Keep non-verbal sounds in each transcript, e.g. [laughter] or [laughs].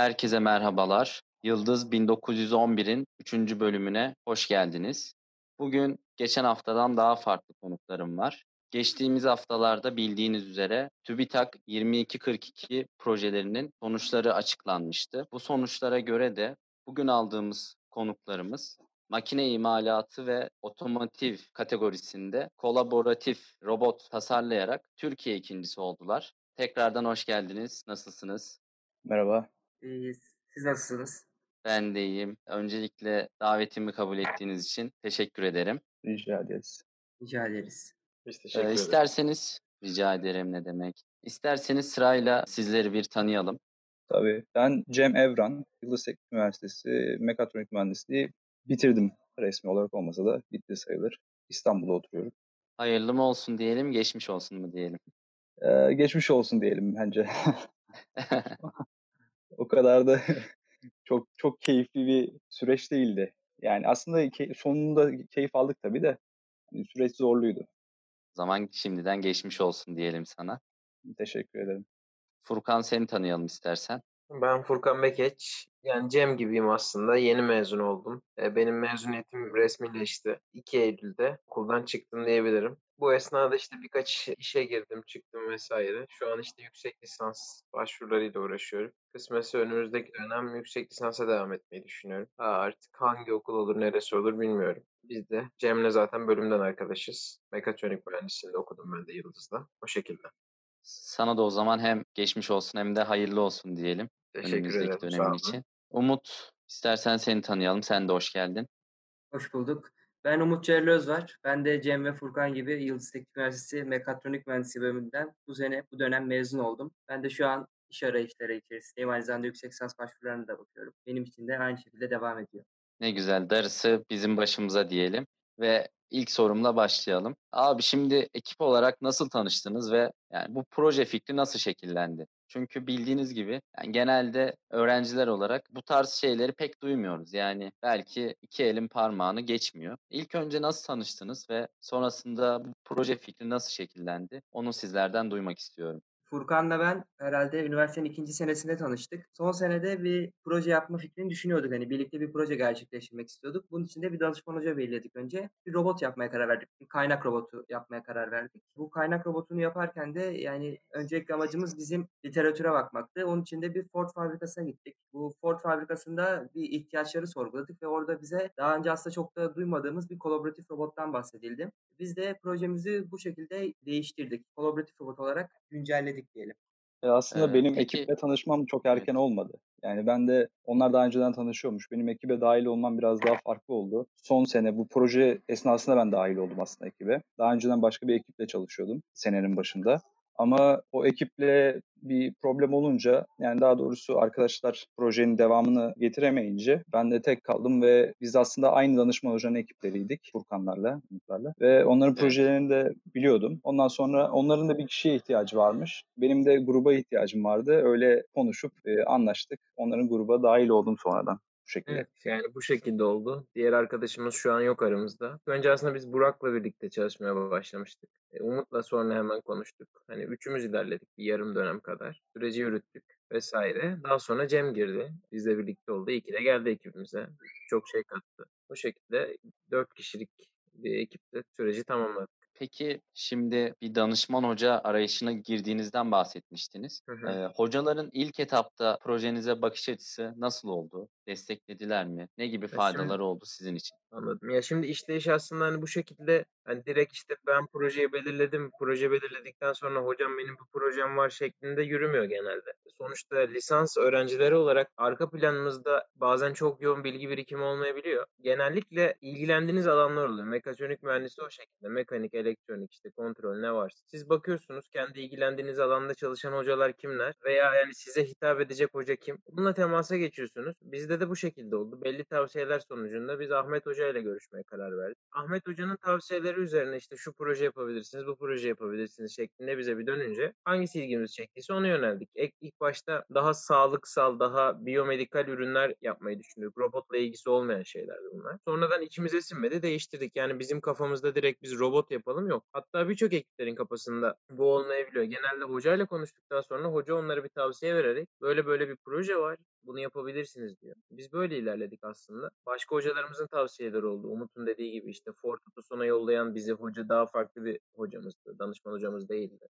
Herkese merhabalar. Yıldız 1911'in 3. bölümüne hoş geldiniz. Bugün geçen haftadan daha farklı konuklarım var. Geçtiğimiz haftalarda bildiğiniz üzere TÜBİTAK 2242 projelerinin sonuçları açıklanmıştı. Bu sonuçlara göre de bugün aldığımız konuklarımız makine imalatı ve otomotiv kategorisinde kolaboratif robot tasarlayarak Türkiye ikincisi oldular. Tekrardan hoş geldiniz. Nasılsınız? Merhaba. İyiyiz. Siz nasılsınız? Ben de iyiyim. Öncelikle davetimi kabul ettiğiniz için teşekkür ederim. Rica ederiz. Rica ederiz. Biz teşekkür Ee, ederiz. isterseniz, rica ederim ne demek. İsterseniz sırayla sizleri bir tanıyalım. Tabii. Ben Cem Evran, Yıldız Teknik Üniversitesi Mekatronik Mühendisliği bitirdim. Resmi olarak olmasa da bitti sayılır. İstanbul'da oturuyorum. Hayırlı mı olsun diyelim, geçmiş olsun mu diyelim. Ee, geçmiş olsun diyelim bence. [laughs] o kadar da [laughs] çok çok keyifli bir süreç değildi. Yani aslında key- sonunda keyif aldık tabii de hani süreç zorluydu. O zaman şimdiden geçmiş olsun diyelim sana. Teşekkür ederim. Furkan seni tanıyalım istersen. Ben Furkan Bekeç. Yani Cem gibiyim aslında. Yeni mezun oldum. E, Benim mezuniyetim resmileşti. 2 Eylül'de okuldan çıktım diyebilirim. Bu esnada işte birkaç işe girdim, çıktım vesaire. Şu an işte yüksek lisans başvurularıyla uğraşıyorum. Kısmetse önümüzdeki dönem yüksek lisansa devam etmeyi düşünüyorum. Ha, artık hangi okul olur, neresi olur bilmiyorum. Biz de Cem'le zaten bölümden arkadaşız. Mekatronik mühendisliğinde okudum ben de Yıldız'da. O şekilde. Sana da o zaman hem geçmiş olsun hem de hayırlı olsun diyelim Teşekkür önümüzdeki ederim. Sağ dönemin olun. için. Umut, istersen seni tanıyalım. Sen de hoş geldin. Hoş bulduk. Ben Umut Cerlöz var. Ben de Cem ve Furkan gibi Yıldız Teknik Üniversitesi Mekatronik Mühendisliği bölümünden bu sene, bu dönem mezun oldum. Ben de şu an iş arayışları içerisindeyim. Aynı zamanda yüksek lisans başvurularına da bakıyorum. Benim için de aynı şekilde devam ediyor. Ne güzel. Darısı bizim başımıza diyelim. Ve ilk sorumla başlayalım. Abi şimdi ekip olarak nasıl tanıştınız ve yani bu proje fikri nasıl şekillendi? Çünkü bildiğiniz gibi yani genelde öğrenciler olarak bu tarz şeyleri pek duymuyoruz. Yani belki iki elin parmağını geçmiyor. İlk önce nasıl tanıştınız ve sonrasında bu proje fikri nasıl şekillendi? Onu sizlerden duymak istiyorum. Furkan'la ben herhalde üniversitenin ikinci senesinde tanıştık. Son senede bir proje yapma fikrini düşünüyorduk. Hani birlikte bir proje gerçekleştirmek istiyorduk. Bunun için de bir danışman hoca belirledik önce. Bir robot yapmaya karar verdik. Bir kaynak robotu yapmaya karar verdik. Bu kaynak robotunu yaparken de yani öncelikli amacımız bizim literatüre bakmaktı. Onun için de bir Ford fabrikasına gittik. Bu Ford fabrikasında bir ihtiyaçları sorguladık ve orada bize daha önce aslında çok da duymadığımız bir kolaboratif robottan bahsedildi. Biz de projemizi bu şekilde değiştirdik. Kolaboratif robot olarak güncelledik diyelim. E aslında Ee, benim peki- ekiple tanışmam çok erken olmadı. Yani ben de onlar daha önceden tanışıyormuş. Benim ekibe dahil olmam biraz daha farklı oldu. Son sene bu proje esnasında ben dahil oldum aslında ekibe. Daha önceden başka bir ekiple çalışıyordum senenin başında. Ama o ekiple bir problem olunca yani daha doğrusu arkadaşlar projenin devamını getiremeyince ben de tek kaldım ve biz aslında aynı danışman hocanın ekipleriydik Furkanlarla, Umutlarla. Ve onların projelerini de biliyordum. Ondan sonra onların da bir kişiye ihtiyacı varmış. Benim de gruba ihtiyacım vardı. Öyle konuşup e, anlaştık. Onların gruba dahil oldum sonradan şekilde. Evet yani bu şekilde oldu. Diğer arkadaşımız şu an yok aramızda. Önce aslında biz Burak'la birlikte çalışmaya başlamıştık. E, Umut'la sonra hemen konuştuk. Hani üçümüz ilerledik bir yarım dönem kadar. Süreci yürüttük vesaire. Daha sonra Cem girdi. Bizle birlikte oldu. İyi ki de geldi ekibimize. Çok şey kattı. Bu şekilde dört kişilik bir ekiple süreci tamamladık. Peki şimdi bir danışman hoca arayışına girdiğinizden bahsetmiştiniz. Hı hı. Ee, hocaların ilk etapta projenize bakış açısı nasıl oldu? Desteklediler mi? Ne gibi faydaları oldu sizin için? Anladım. Ya şimdi işleyiş aslında hani bu şekilde hani direkt işte ben projeyi belirledim. Proje belirledikten sonra hocam benim bu projem var şeklinde yürümüyor genelde. Sonuçta lisans öğrencileri olarak arka planımızda bazen çok yoğun bilgi birikimi olmayabiliyor. Genellikle ilgilendiğiniz alanlar oluyor. Mekatronik mühendisi o şekilde. Mekanik, elektronik işte kontrol ne varsa. Siz bakıyorsunuz kendi ilgilendiğiniz alanda çalışan hocalar kimler veya yani size hitap edecek hoca kim? Bununla temasa geçiyorsunuz. Bizde de bu şekilde oldu. Belli tavsiyeler sonucunda biz Ahmet Hoca ile görüşmeye karar verdik. Ahmet Hoca'nın tavsiyeleri üzerine işte şu proje yapabilirsiniz, bu proje yapabilirsiniz şeklinde bize bir dönünce hangisi ilgimizi çektiyse ona yöneldik. İlk, başta daha sağlıksal, daha biyomedikal ürünler yapmayı düşündük. Robotla ilgisi olmayan şeylerdi bunlar. Sonradan içimize sinmedi, değiştirdik. Yani bizim kafamızda direkt biz robot yapalım yok. Hatta birçok ekiplerin kafasında bu olmayabiliyor. Genelde hocayla konuştuktan sonra hoca onlara bir tavsiye vererek böyle böyle bir proje var. Bunu yapabilirsiniz diyor. Biz böyle ilerledik aslında. Başka hocalarımızın tavsiyeleri oldu. Umut'un dediği gibi işte Ford Otosan'a yollayan bizi hoca daha farklı bir hocamızdı. Danışman hocamız değildi.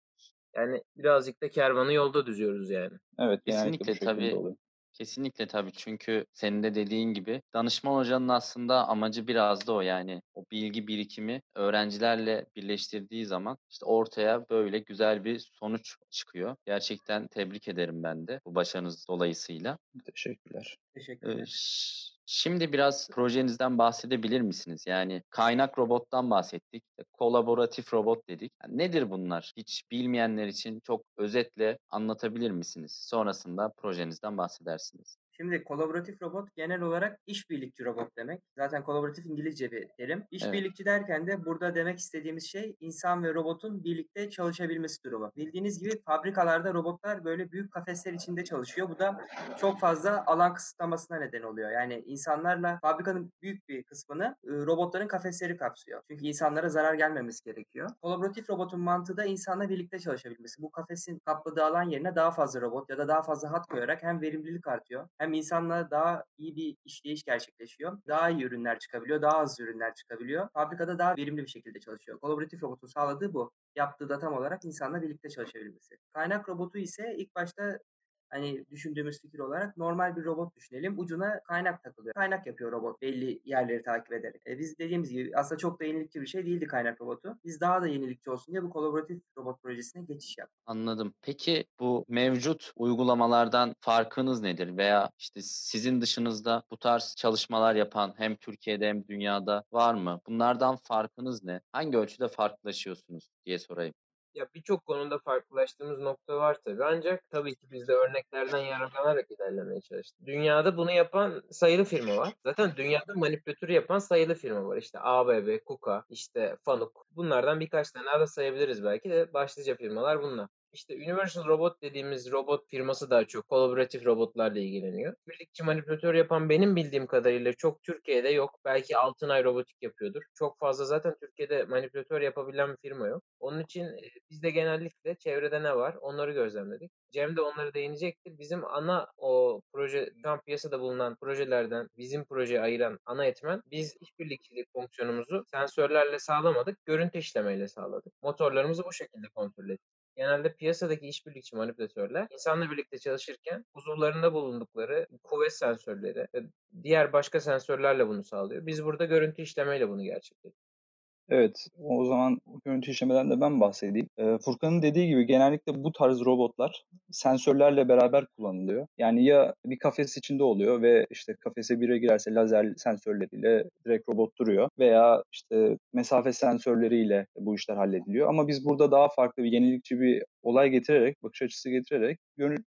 Yani birazcık da kervanı yolda düzüyoruz yani. Evet, Kesinlikle tabii. oluyor. Kesinlikle tabii. Çünkü senin de dediğin gibi danışman hocanın aslında amacı biraz da o yani. O bilgi birikimi öğrencilerle birleştirdiği zaman işte ortaya böyle güzel bir sonuç çıkıyor. Gerçekten tebrik ederim ben de bu başarınız dolayısıyla. Teşekkürler. Ee, Teşekkürler. ş- Şimdi biraz projenizden bahsedebilir misiniz? Yani kaynak robottan bahsettik, kolaboratif robot dedik. Yani nedir bunlar? Hiç bilmeyenler için çok özetle anlatabilir misiniz? Sonrasında projenizden bahsedersiniz. Şimdi kolaboratif robot genel olarak işbirlikçi robot demek. Zaten kolaboratif İngilizce bir terim. İşbirlikçi derken de burada demek istediğimiz şey insan ve robotun birlikte çalışabilmesi durumu. Bildiğiniz gibi fabrikalarda robotlar böyle büyük kafesler içinde çalışıyor. Bu da çok fazla alan kısıtlamasına neden oluyor. Yani insanlarla fabrikanın büyük bir kısmını e, robotların kafesleri kapsıyor. Çünkü insanlara zarar gelmemesi gerekiyor. Kolaboratif robotun mantığı da insanla birlikte çalışabilmesi. Bu kafesin kapladığı alan yerine daha fazla robot ya da daha fazla hat koyarak hem verimlilik artıyor hem insanla daha iyi bir işleyiş gerçekleşiyor. Daha iyi ürünler çıkabiliyor, daha az ürünler çıkabiliyor. Fabrikada daha verimli bir şekilde çalışıyor. Kolaboratif robotun sağladığı bu. Yaptığı da tam olarak insanla birlikte çalışabilmesi. Kaynak robotu ise ilk başta hani düşündüğümüz fikir olarak normal bir robot düşünelim. Ucuna kaynak takılıyor. Kaynak yapıyor robot belli yerleri takip ederek. E, biz dediğimiz gibi aslında çok da yenilikçi bir şey değildi kaynak robotu. Biz daha da yenilikçi olsun diye bu kolaboratif robot projesine geçiş yaptık. Anladım. Peki bu mevcut uygulamalardan farkınız nedir? Veya işte sizin dışınızda bu tarz çalışmalar yapan hem Türkiye'de hem dünyada var mı? Bunlardan farkınız ne? Hangi ölçüde farklılaşıyorsunuz diye sorayım. Ya birçok konuda farklılaştığımız nokta var tabii. Ancak tabii ki biz de örneklerden yararlanarak ilerlemeye çalıştık. Dünyada bunu yapan sayılı firma var. Zaten dünyada manipülatörü yapan sayılı firma var. İşte ABB, KUKA, işte Fanuc. Bunlardan birkaç tane daha da sayabiliriz belki de başlıca firmalar bunlar. İşte Universal Robot dediğimiz robot firması daha çok kolaboratif robotlarla ilgileniyor. Birlikçi manipülatör yapan benim bildiğim kadarıyla çok Türkiye'de yok. Belki Altınay Robotik yapıyordur. Çok fazla zaten Türkiye'de manipülatör yapabilen bir firma yok. Onun için e, biz de genellikle çevrede ne var onları gözlemledik. Cem de onları değinecektir. Bizim ana o proje, şu an piyasada bulunan projelerden bizim projeyi ayıran ana etmen biz işbirlikçilik fonksiyonumuzu sensörlerle sağlamadık, görüntü işlemeyle sağladık. Motorlarımızı bu şekilde kontrol ettik genelde piyasadaki işbirlikçi manipülatörler insanla birlikte çalışırken huzurlarında bulundukları kuvvet sensörleri ve diğer başka sensörlerle bunu sağlıyor. Biz burada görüntü işlemeyle bunu gerçekleştiriyoruz. Evet, o zaman görüntü işlemeden de ben bahsedeyim. Ee, Furkan'ın dediği gibi genellikle bu tarz robotlar sensörlerle beraber kullanılıyor. Yani ya bir kafes içinde oluyor ve işte kafese biri girerse lazer sensörleriyle direkt robot duruyor veya işte mesafe sensörleriyle bu işler hallediliyor. Ama biz burada daha farklı bir yenilikçi bir olay getirerek, bakış açısı getirerek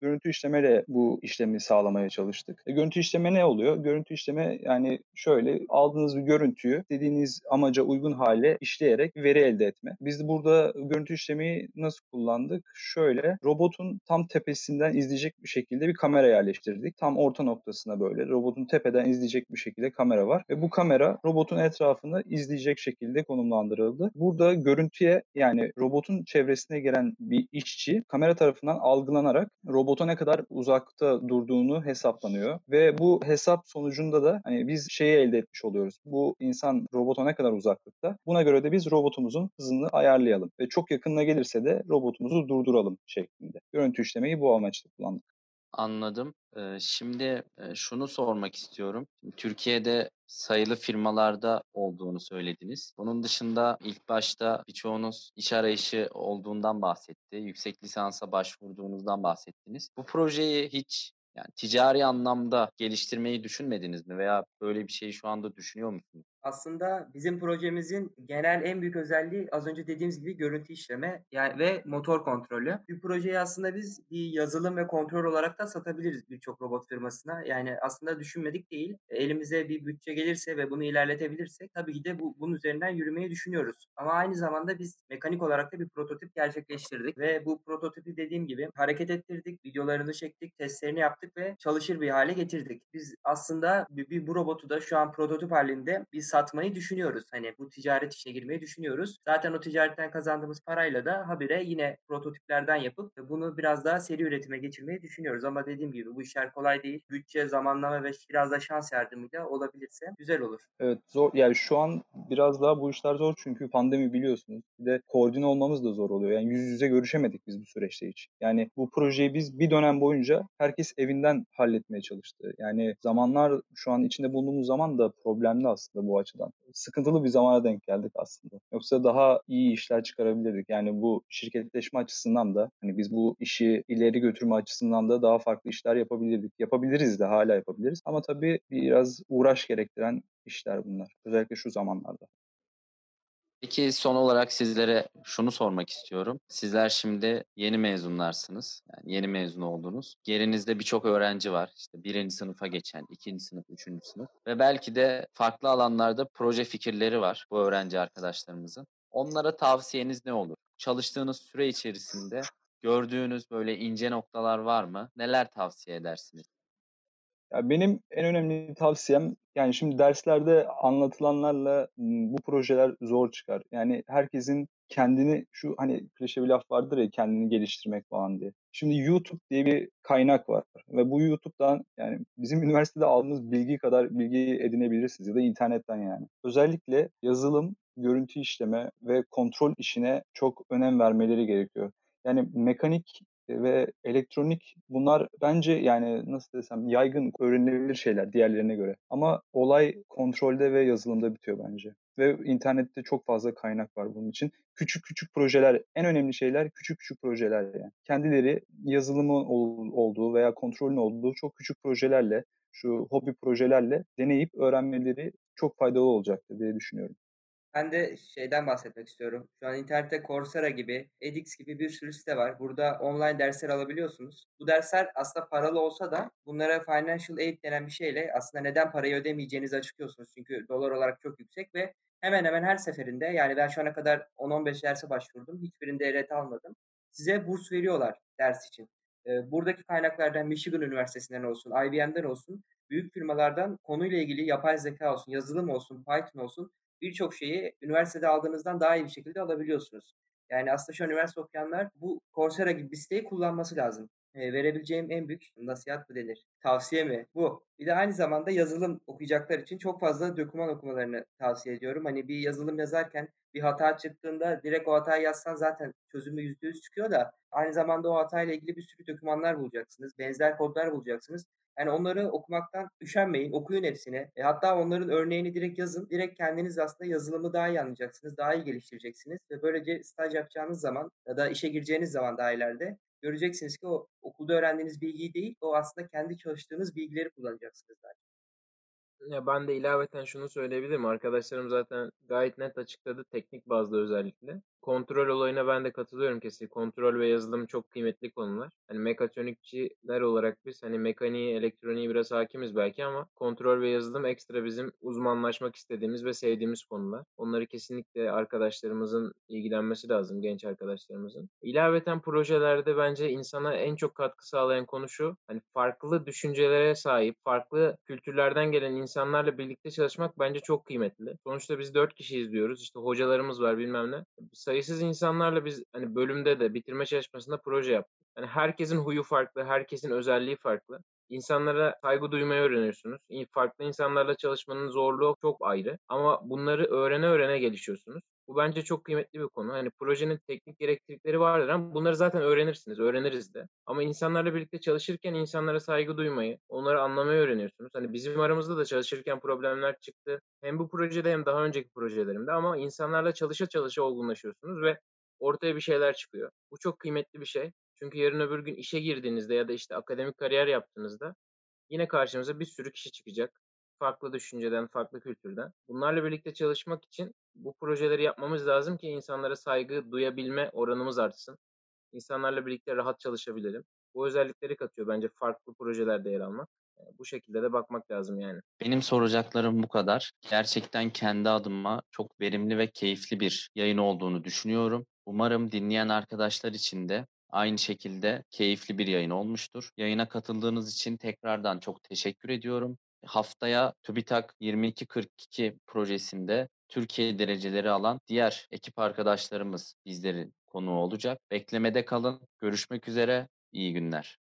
görüntü işlemeyle bu işlemi sağlamaya çalıştık. E, görüntü işleme ne oluyor? Görüntü işleme yani şöyle aldığınız bir görüntüyü dediğiniz amaca uygun hale işleyerek veri elde etme. Biz burada görüntü işlemeyi nasıl kullandık? Şöyle robotun tam tepesinden izleyecek bir şekilde bir kamera yerleştirdik. Tam orta noktasına böyle robotun tepeden izleyecek bir şekilde kamera var ve bu kamera robotun etrafını izleyecek şekilde konumlandırıldı. Burada görüntüye yani robotun çevresine gelen bir işçi kamera tarafından algılanarak robota ne kadar uzakta durduğunu hesaplanıyor ve bu hesap sonucunda da hani biz şeyi elde etmiş oluyoruz. Bu insan robota ne kadar uzaklıkta? Buna göre de biz robotumuzun hızını ayarlayalım ve çok yakınına gelirse de robotumuzu durduralım şeklinde. Görüntü işlemeyi bu amaçla kullandık. Anladım. Şimdi şunu sormak istiyorum. Türkiye'de sayılı firmalarda olduğunu söylediniz. Bunun dışında ilk başta birçoğunuz iş arayışı olduğundan bahsetti. Yüksek lisansa başvurduğunuzdan bahsettiniz. Bu projeyi hiç yani ticari anlamda geliştirmeyi düşünmediniz mi veya böyle bir şeyi şu anda düşünüyor musunuz? Aslında bizim projemizin genel en büyük özelliği az önce dediğimiz gibi görüntü işleme yani ve motor kontrolü. Bir projeyi aslında biz bir yazılım ve kontrol olarak da satabiliriz birçok robot firmasına. Yani aslında düşünmedik değil. Elimize bir bütçe gelirse ve bunu ilerletebilirsek tabii ki de bu, bunun üzerinden yürümeyi düşünüyoruz. Ama aynı zamanda biz mekanik olarak da bir prototip gerçekleştirdik ve bu prototipi dediğim gibi hareket ettirdik, videolarını çektik, testlerini yaptık ve çalışır bir hale getirdik. Biz aslında bir, bir bu robotu da şu an prototip halinde biz satmayı düşünüyoruz. Hani bu ticaret işine girmeyi düşünüyoruz. Zaten o ticaretten kazandığımız parayla da habire yine prototiplerden yapıp bunu biraz daha seri üretime geçirmeyi düşünüyoruz. Ama dediğim gibi bu işler kolay değil. Bütçe, zamanlama ve biraz da şans yardımıyla olabilirse güzel olur. Evet zor yani şu an biraz daha bu işler zor çünkü pandemi biliyorsunuz. Bir de koordine olmamız da zor oluyor. Yani yüz yüze görüşemedik biz bu süreçte hiç. Yani bu projeyi biz bir dönem boyunca herkes evinden halletmeye çalıştı. Yani zamanlar şu an içinde bulunduğumuz zaman da problemli aslında bu açıdan. Sıkıntılı bir zamana denk geldik aslında. Yoksa daha iyi işler çıkarabilirdik. Yani bu şirketleşme açısından da hani biz bu işi ileri götürme açısından da daha farklı işler yapabilirdik. Yapabiliriz de hala yapabiliriz. Ama tabii biraz uğraş gerektiren işler bunlar. Özellikle şu zamanlarda. Peki son olarak sizlere şunu sormak istiyorum. Sizler şimdi yeni mezunlarsınız. Yani yeni mezun oldunuz. Yerinizde birçok öğrenci var. İşte birinci sınıfa geçen, ikinci sınıf, üçüncü sınıf. Ve belki de farklı alanlarda proje fikirleri var bu öğrenci arkadaşlarımızın. Onlara tavsiyeniz ne olur? Çalıştığınız süre içerisinde gördüğünüz böyle ince noktalar var mı? Neler tavsiye edersiniz? Ya benim en önemli tavsiyem yani şimdi derslerde anlatılanlarla bu projeler zor çıkar. Yani herkesin kendini şu hani klişe bir laf vardır ya kendini geliştirmek falan diye. Şimdi YouTube diye bir kaynak var ve bu YouTube'dan yani bizim [laughs] üniversitede aldığımız bilgi kadar bilgi edinebilirsiniz ya da internetten yani. Özellikle yazılım, görüntü işleme ve kontrol işine çok önem vermeleri gerekiyor. Yani mekanik ve elektronik bunlar bence yani nasıl desem yaygın öğrenilebilir şeyler diğerlerine göre. Ama olay kontrolde ve yazılımda bitiyor bence. Ve internette çok fazla kaynak var bunun için. Küçük küçük projeler, en önemli şeyler küçük küçük projeler yani. Kendileri yazılımın olduğu veya kontrolün olduğu çok küçük projelerle, şu hobi projelerle deneyip öğrenmeleri çok faydalı olacaktır diye düşünüyorum. Ben de şeyden bahsetmek istiyorum. Şu an internette Coursera gibi, edX gibi bir sürü site var. Burada online dersler alabiliyorsunuz. Bu dersler aslında paralı olsa da bunlara financial aid denen bir şeyle aslında neden parayı ödemeyeceğinizi açıklıyorsunuz. Çünkü dolar olarak çok yüksek ve hemen hemen her seferinde yani ben şu ana kadar 10-15 derse başvurdum. Hiçbirinde ret almadım. Size burs veriyorlar ders için. Buradaki kaynaklardan Michigan Üniversitesi'nden olsun, IBM'den olsun, büyük firmalardan konuyla ilgili yapay zeka olsun, yazılım olsun, Python olsun birçok şeyi üniversitede aldığınızdan daha iyi bir şekilde alabiliyorsunuz. Yani aslında şu an üniversite okuyanlar bu Coursera gibi bir siteyi kullanması lazım. E, verebileceğim en büyük nasihat bu denir. Tavsiye mi? Bu. Bir de aynı zamanda yazılım okuyacaklar için çok fazla doküman okumalarını tavsiye ediyorum. Hani bir yazılım yazarken bir hata çıktığında direkt o hatayı yazsan zaten çözümü %100 çıkıyor da aynı zamanda o hatayla ilgili bir sürü dokümanlar bulacaksınız. Benzer kodlar bulacaksınız. Yani onları okumaktan üşenmeyin, okuyun hepsini. E, hatta onların örneğini direkt yazın. Direkt kendiniz aslında yazılımı daha iyi anlayacaksınız, daha iyi geliştireceksiniz. Ve böylece staj yapacağınız zaman ya da işe gireceğiniz zaman daha ileride göreceksiniz ki o okulda öğrendiğiniz bilgiyi değil, o aslında kendi çalıştığınız bilgileri kullanacaksınız zaten. Ya ben de ilaveten şunu söyleyebilirim. Arkadaşlarım zaten gayet net açıkladı teknik bazda özellikle. Kontrol olayına ben de katılıyorum kesinlikle. Kontrol ve yazılım çok kıymetli konular. Hani mekatronikçiler olarak biz hani mekaniği, elektroniği biraz hakimiz belki ama kontrol ve yazılım ekstra bizim uzmanlaşmak istediğimiz ve sevdiğimiz konular. Onları kesinlikle arkadaşlarımızın ilgilenmesi lazım, genç arkadaşlarımızın. İlaveten projelerde bence insana en çok katkı sağlayan konu şu. Hani farklı düşüncelere sahip, farklı kültürlerden gelen insanlarla birlikte çalışmak bence çok kıymetli. Sonuçta biz dört kişi izliyoruz. İşte hocalarımız var bilmem ne. Sayısız insanlarla biz hani bölümde de bitirme çalışmasında proje yaptık. Hani herkesin huyu farklı, herkesin özelliği farklı. İnsanlara saygı duymayı öğreniyorsunuz. Farklı insanlarla çalışmanın zorluğu çok ayrı. Ama bunları öğrene öğrene gelişiyorsunuz. Bu bence çok kıymetli bir konu. Hani projenin teknik gereklilikleri vardır ama bunları zaten öğrenirsiniz, öğreniriz de. Ama insanlarla birlikte çalışırken insanlara saygı duymayı, onları anlamayı öğreniyorsunuz. Hani bizim aramızda da çalışırken problemler çıktı. Hem bu projede hem daha önceki projelerimde ama insanlarla çalışa çalışa olgunlaşıyorsunuz ve ortaya bir şeyler çıkıyor. Bu çok kıymetli bir şey. Çünkü yarın öbür gün işe girdiğinizde ya da işte akademik kariyer yaptığınızda yine karşınıza bir sürü kişi çıkacak. Farklı düşünceden, farklı kültürden. Bunlarla birlikte çalışmak için bu projeleri yapmamız lazım ki insanlara saygı duyabilme oranımız artsın. İnsanlarla birlikte rahat çalışabilelim. Bu özellikleri katıyor bence farklı projelerde yer almak. Bu şekilde de bakmak lazım yani. Benim soracaklarım bu kadar. Gerçekten kendi adıma çok verimli ve keyifli bir yayın olduğunu düşünüyorum. Umarım dinleyen arkadaşlar için de aynı şekilde keyifli bir yayın olmuştur. Yayına katıldığınız için tekrardan çok teşekkür ediyorum. Haftaya TÜBİTAK 2242 projesinde Türkiye dereceleri alan diğer ekip arkadaşlarımız bizlerin konuğu olacak. Beklemede kalın. Görüşmek üzere. İyi günler.